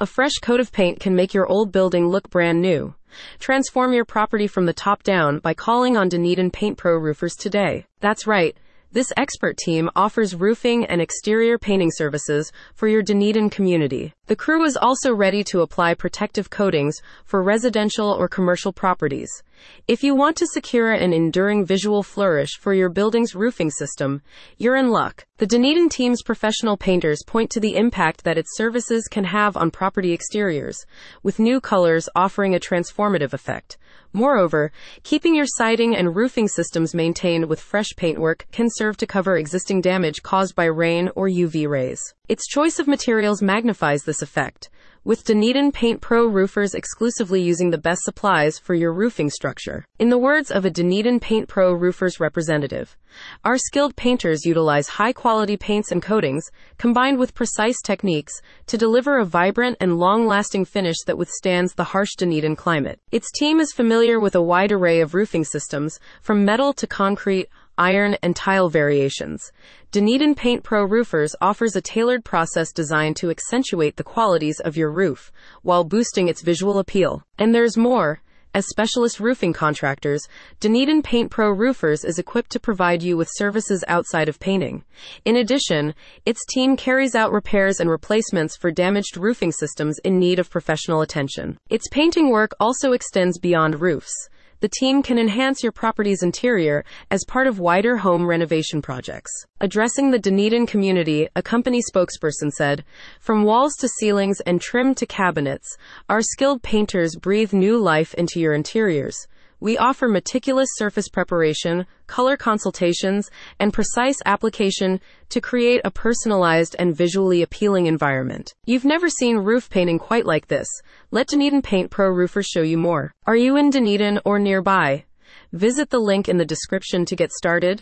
A fresh coat of paint can make your old building look brand new. Transform your property from the top down by calling on Dunedin Paint Pro Roofers today. That's right. This expert team offers roofing and exterior painting services for your Dunedin community. The crew is also ready to apply protective coatings for residential or commercial properties. If you want to secure an enduring visual flourish for your building's roofing system, you're in luck. The Dunedin team's professional painters point to the impact that its services can have on property exteriors, with new colors offering a transformative effect. Moreover, keeping your siding and roofing systems maintained with fresh paintwork can serve to cover existing damage caused by rain or UV rays. Its choice of materials magnifies this effect, with Dunedin Paint Pro roofers exclusively using the best supplies for your roofing structure. In the words of a Dunedin Paint Pro roofers representative, our skilled painters utilize high quality paints and coatings, combined with precise techniques, to deliver a vibrant and long lasting finish that withstands the harsh Dunedin climate. Its team is familiar with a wide array of roofing systems, from metal to concrete, iron, and tile variations. Dunedin Paint Pro Roofers offers a tailored process designed to accentuate the qualities of your roof while boosting its visual appeal. And there's more. As specialist roofing contractors, Dunedin Paint Pro Roofers is equipped to provide you with services outside of painting. In addition, its team carries out repairs and replacements for damaged roofing systems in need of professional attention. Its painting work also extends beyond roofs the team can enhance your property's interior as part of wider home renovation projects. Addressing the Dunedin community, a company spokesperson said, From walls to ceilings and trim to cabinets, our skilled painters breathe new life into your interiors. We offer meticulous surface preparation, color consultations, and precise application to create a personalized and visually appealing environment. You've never seen roof painting quite like this. Let Dunedin Paint Pro Roofers show you more. Are you in Dunedin or nearby? Visit the link in the description to get started.